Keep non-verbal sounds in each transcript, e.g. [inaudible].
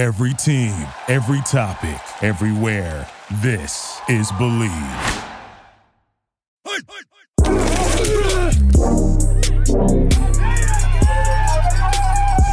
Every team, every topic, everywhere. This is Bleav.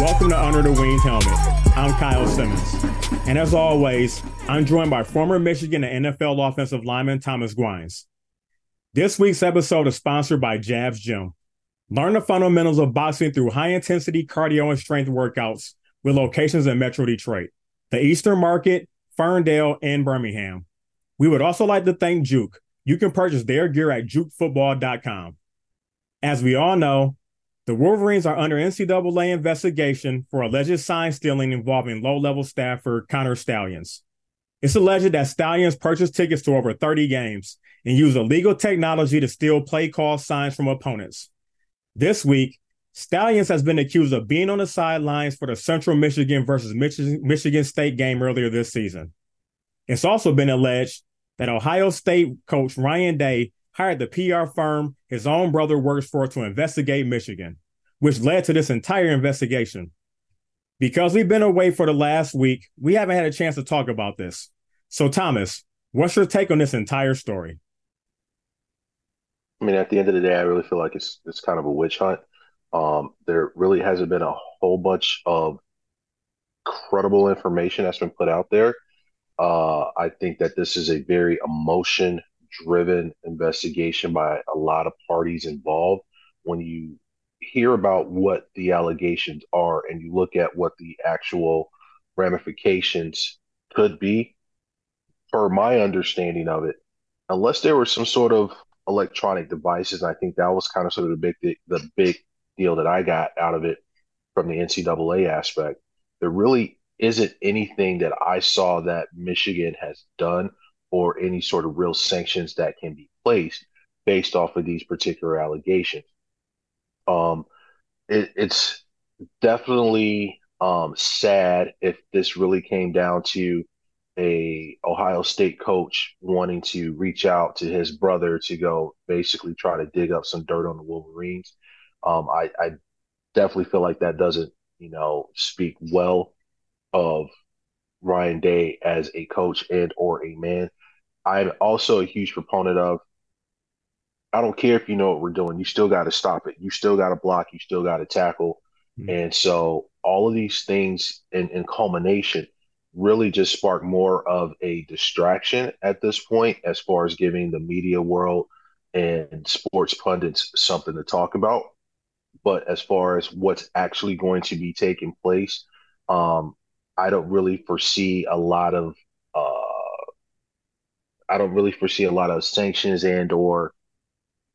Welcome to Under the Winged Helmet. I'm Kyle Simmons. And as always, I'm joined by former Michigan and NFL offensive lineman Thomas Guynes. This week's episode is sponsored by Jabs Gym. Learn the fundamentals of boxing through high intensity cardio and strength workouts with locations in Metro Detroit, the Eastern Market, Ferndale, and Birmingham. We would also like to thank Juke. You can purchase their gear at jukefootball.com. As we all know, the Wolverines are under NCAA investigation for alleged sign stealing involving low level staffer Connor Stalions. It's alleged that Stallions purchased tickets to over 30 games and used illegal technology to steal play call signs from opponents. This week, Stalions has been accused of being on the sidelines for the Central Michigan versus Michigan State game earlier this season. It's also been alleged that Ohio State coach Ryan Day hired the PR firm his own brother works for to investigate Michigan, which led to this entire investigation. Because we've been away for the last week, we haven't had a chance to talk about this. So, Thomas, what's your take on this entire story? I mean, at the end of the day, I really feel like it's it's kind of a witch hunt. Um, there really hasn't been a whole bunch of credible information that's been put out there. Uh, I think that this is a very emotion driven investigation by a lot of parties involved. When you hear about what the allegations are and you look at what the actual ramifications could be, for my understanding of it, unless there were some sort of electronic devices, I think that was kind of sort of the big the big deal that I got out of it from the NCAA aspect. There really isn't anything that I saw that Michigan has done or any sort of real sanctions that can be placed based off of these particular allegations. Um, it, it's definitely um, sad if this really came down to a Ohio State coach wanting to reach out to his brother to go basically try to dig up some dirt on the Wolverines. Um, I, I definitely feel like that doesn't, you know, speak well of Ryan Day as a coach and or a man. I'm also a huge proponent of I don't care if you know what we're doing, you still got to stop it. You still got to block, you still got to tackle. Mm-hmm. And so all of these things in, in culmination really just spark more of a distraction at this point as far as giving the media world and sports pundits something to talk about. But as far as what's actually going to be taking place, um, I don't really foresee a lot of uh, I don't really foresee a lot of sanctions and or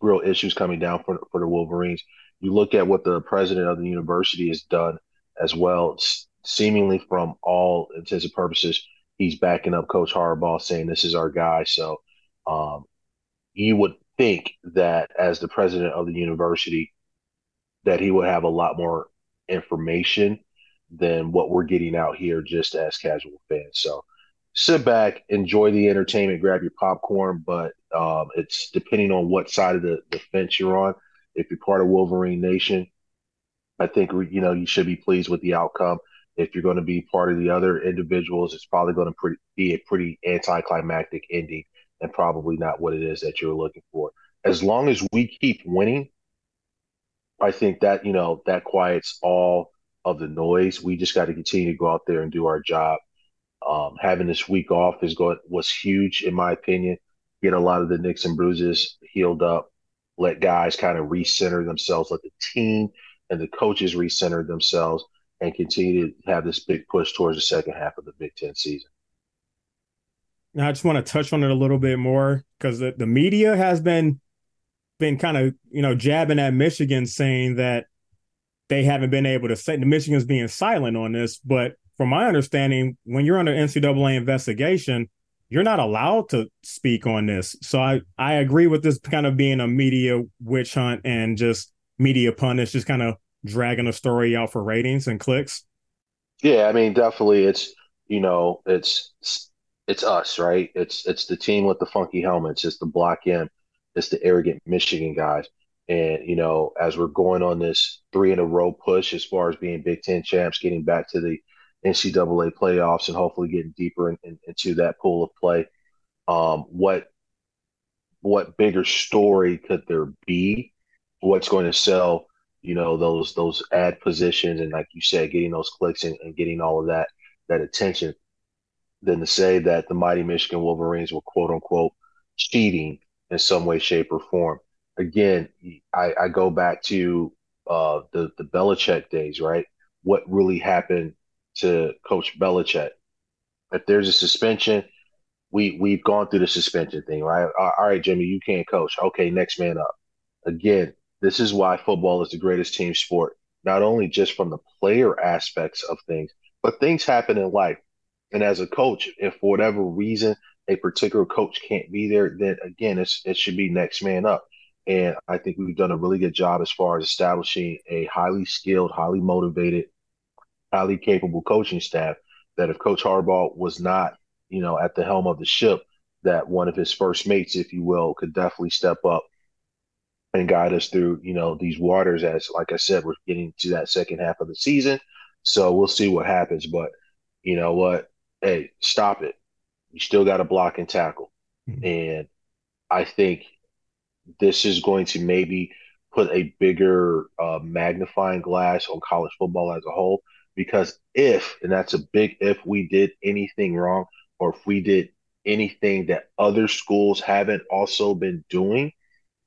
real issues coming down for for the Wolverines. You look at what the president of the university has done as well, seemingly from all intents and purposes, he's backing up Coach Harbaugh, saying this is our guy. So um, you would think that as the president of the university, that he would have a lot more information than what we're getting out here just as casual fans. So sit back, enjoy the entertainment, grab your popcorn, but um, it's depending on what side of the, the fence you're on. If you're part of Wolverine Nation, I think you know you should be pleased with the outcome. If you're going to be part of the other individuals, it's probably going to pretty, be a pretty anticlimactic ending and probably not what it is that you're looking for. As long as we keep winning, I think that you know that quiets all of the noise. We just got to continue to go out there and do our job. Um, having this week off is going was huge in my opinion. Get a lot of the nicks and bruises healed up. Let guys kind of recenter themselves. Let the team and the coaches recenter themselves and continue to have this big push towards the second half of the Big Ten season. Now, I just want to touch on it a little bit more because the, the media has been been kind of you know jabbing at Michigan, saying that they haven't been able to say the Michigan's being silent on this. But from my understanding, when you're under NCAA investigation, you're not allowed to speak on this. So I I agree with this kind of being a media witch hunt and just media punish, just kind of dragging a story out for ratings and clicks? Yeah, I mean, definitely. It's you know, it's it's us, right? It's it's the team with the funky helmets. It's the block M. It's the arrogant Michigan guys. And you know, as we're going on this three in a row push as far as being Big Ten champs, getting back to the NCAA playoffs and hopefully getting deeper in, in, into that pool of play. Um, what what bigger story could there be? What's going to sell? You know those those ad positions and like you said, getting those clicks and, and getting all of that that attention than to say that the mighty Michigan Wolverines were quote unquote cheating in some way, shape, or form. Again, I, I go back to uh, the the Belichick days, right? What really happened to Coach Belichick? If there's a suspension, we we've gone through the suspension thing, right? All right, Jimmy, you can't coach. Okay, next man up. Again, this is why football is the greatest team sport. Not only just from the player aspects of things, but things happen in life. And as a coach, if for whatever reason a particular coach can't be there, then again, it should be next man up. And I think we've done a really good job as far as establishing a highly skilled, highly motivated, highly capable coaching staff. That if Coach Harbaugh was not, you know, at the helm of the ship, that one of his first mates, if you will, could definitely step up and guide us through, you know, these waters. As like I said, we're getting to that second half of the season, so we'll see what happens. But you know what? Hey, stop it you still got to block and tackle. Mm-hmm. And I think this is going to maybe put a bigger uh, magnifying glass on college football as a whole. Because if, and that's a big if, we did anything wrong, or if we did anything that other schools haven't also been doing,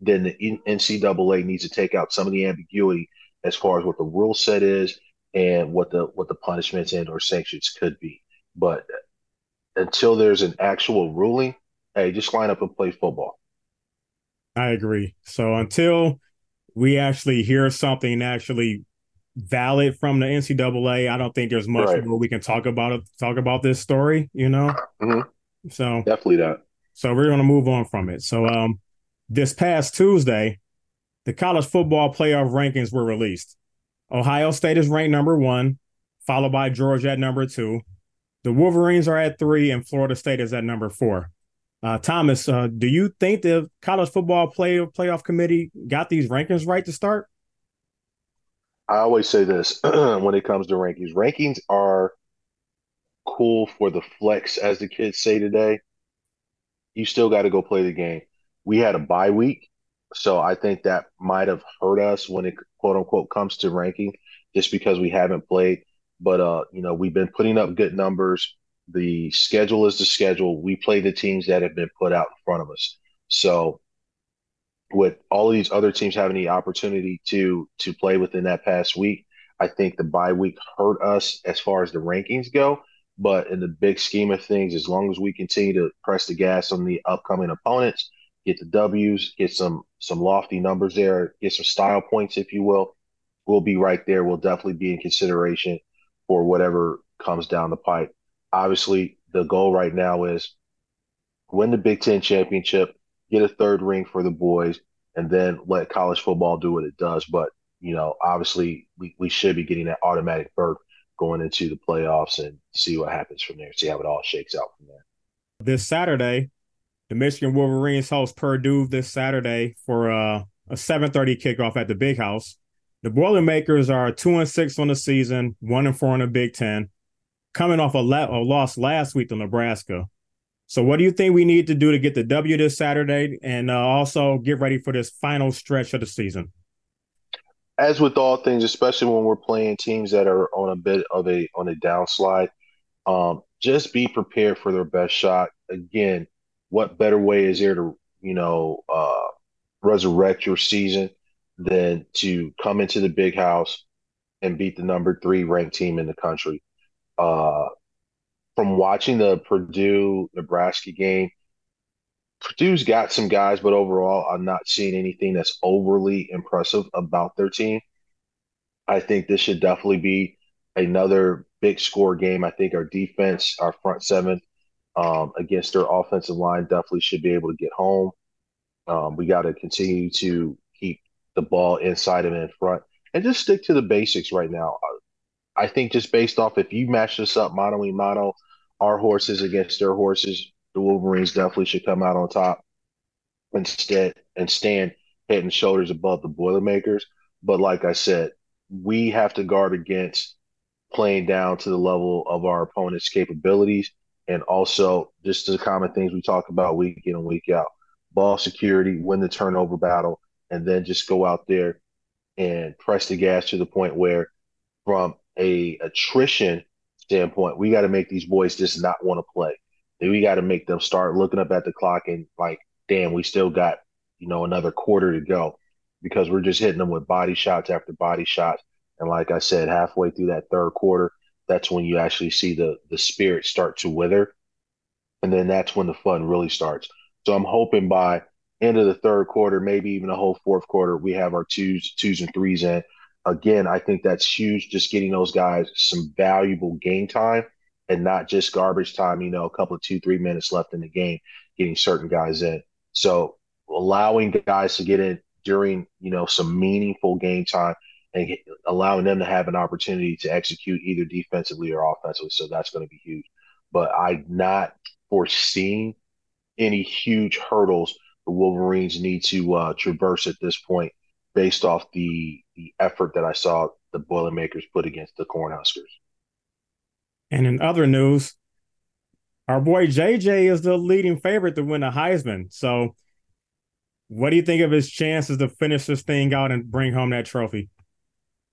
then the NCAA needs to take out some of the ambiguity as far as what the rule set is and what the what the punishments and or sanctions could be. But until there's an actual ruling, hey, just line up and play football. I agree. So until we actually hear something actually valid from the NCAA, I don't think there's much right. more we can talk about talk about this story, you know? Mm-hmm. So definitely that. So we're gonna move on from it. So um this past Tuesday, the college football playoff rankings were released. Ohio State is ranked number one, followed by Georgia at number two. The Wolverines are at three, and Florida State is at number four. Uh, Thomas, uh, do you think the college football play playoff committee got these rankings right to start? I always say this [clears throat] when it comes to rankings. Rankings are cool for the flex, as the kids say today. You still got to go play the game. We had a bye week, so I think that might have hurt us when it quote unquote comes to ranking, just because we haven't played. But uh, you know, we've been putting up good numbers. The schedule is the schedule. We play the teams that have been put out in front of us. So with all of these other teams having the opportunity to to play within that past week, I think the bye week hurt us as far as the rankings go. But in the big scheme of things, as long as we continue to press the gas on the upcoming opponents, get the W's, get some some lofty numbers there, get some style points, if you will, we'll be right there. We'll definitely be in consideration for whatever comes down the pipe. Obviously, the goal right now is win the Big Ten championship, get a third ring for the boys, and then let college football do what it does. But, you know, obviously we, we should be getting that automatic berth going into the playoffs and see what happens from there, see how it all shakes out from there. This Saturday, the Michigan Wolverines host Purdue this Saturday for uh, a 7:30 kickoff at the Big House. The Boilermakers are two and six on the season, one and four in the Big Ten, coming off a, la- a loss last week to Nebraska. So, what do you think we need to do to get the W this Saturday, and uh, also get ready for this final stretch of the season? As with all things, especially when we're playing teams that are on a bit of a on a downslide, um, just be prepared for their best shot. Again, what better way is there to you know uh, resurrect your season than to come into the big house and beat the number three ranked team in the country. Uh, from watching the Purdue Nebraska game, Purdue's got some guys, but overall, I'm not seeing anything that's overly impressive about their team. I think this should definitely be another big score game. I think our defense, our front seven um, against their offensive line, definitely should be able to get home. Um, we got to continue to the ball inside and in front, and just stick to the basics right now. I think just based off if you match this up mono and mono, our horses against their horses, the Wolverines definitely should come out on top instead and stand head and shoulders above the Boilermakers. But like I said, we have to guard against playing down to the level of our opponent's capabilities. And also just the common things we talk about week in and week out. Ball security, win the turnover battle, and then just go out there and press the gas to the point where from a attrition standpoint, we got to make these boys just not want to play. we got to make them start looking up at the clock and like, damn, we still got, you know, another quarter to go because we're just hitting them with body shots after body shots. And like I said, halfway through that third quarter, that's when you actually see the the spirit start to wither. And then that's when the fun really starts. So I'm hoping by end of the third quarter, maybe even a whole fourth quarter, we have our twos, twos and threes in. Again, I think that's huge. Just getting those guys some valuable game time and not just garbage time. You know, a couple of two, three minutes left in the game, getting certain guys in. So allowing guys to get in during you know some meaningful game time and allowing them to have an opportunity to execute either defensively or offensively. So that's going to be huge. But I'm not foreseeing any huge hurdles the Wolverines need to uh, traverse at this point, based off the the effort that I saw the Boilermakers put against the Cornhuskers. And in other news, our boy JJ is the leading favorite to win the Heisman. So what do you think of his chances to finish this thing out and bring home that trophy?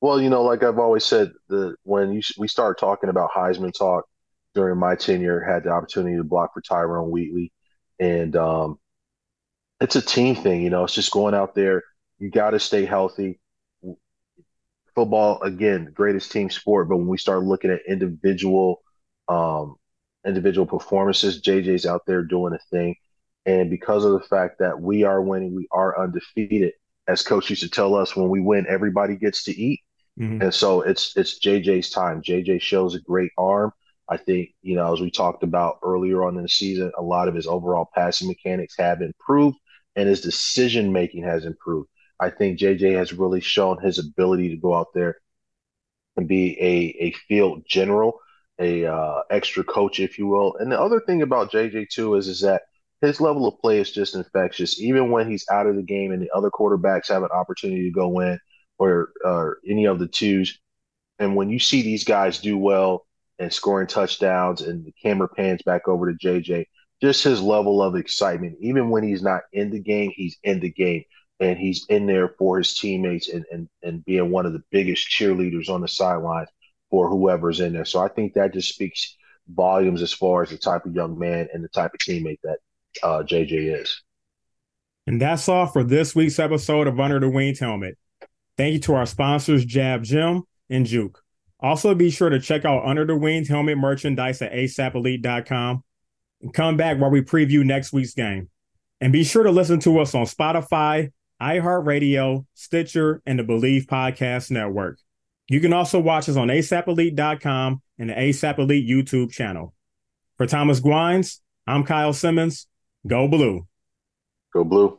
Well, you know, like I've always said, the when you, we started talking about Heisman talk during my tenure, had the opportunity to block for Tyrone Wheatley, and um, it's a team thing. You know, it's just going out there. You got to stay healthy. Football again, greatest team sport, but when we start looking at individual, um, individual performances, JJ's out there doing a thing. And because of the fact that we are winning, we are undefeated. As coach used to tell us, when we win, everybody gets to eat. Mm-hmm. And so it's it's JJ's time. JJ shows a great arm. I think, you know, as we talked about earlier on in the season, a lot of his overall passing mechanics have improved and his decision making has improved. I think JJ has really shown his ability to go out there and be a, a field general, a uh, extra coach, if you will. And the other thing about JJ too is is that his level of play is just infectious. Even when he's out of the game and the other quarterbacks have an opportunity to go in or, or any of the twos, and when you see these guys do well and scoring touchdowns and the camera pans back over to JJ, just his level of excitement. Even when he's not in the game, he's in the game and he's in there for his teammates and, and, and being one of the biggest cheerleaders on the sidelines for whoever's in there. So I think that just speaks volumes as far as the type of young man and the type of teammate that uh, JJ is. And that's all for this week's episode of Under the Winged Helmet. Thank you to our sponsors, Jab Gym and Juke. Also, be sure to check out Under the Winged Helmet merchandise at asapelite.com and come back while we preview next week's game. And be sure to listen to us on Spotify, iHeartRadio, Stitcher, and the Bleav Podcast Network. You can also watch us on asapelite.com and the ASAP Elite YouTube channel. For Thomas Guynes, I'm Kyle Simmons. Go blue. Go blue.